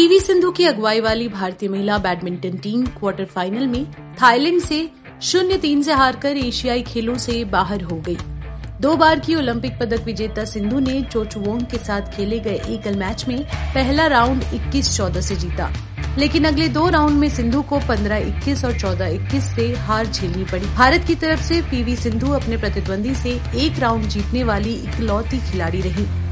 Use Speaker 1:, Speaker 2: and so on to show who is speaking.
Speaker 1: PV Sindhu की अगुवाई वाली भारतीय महिला बैडमिंटन टीम क्वार्टर फाइनल में थाईलैंड से शून्य तीन से हारकर एशियाई खेलों से बाहर हो गई। दो बार की ओलंपिक पदक विजेता सिंधु ने चोचुवोंग के साथ खेले गए एकल मैच में पहला राउंड 21-14 से जीता। लेकिन अगले दो राउंड में सिंधु को 15-21 और 14-21 से हार झेलनी पड़ी। भारत की तरफ़ से पीवी सिंधु अपने प्रतिद्वंदी से एक राउंड जीतने वाली इकलौती खिलाड़ी रही।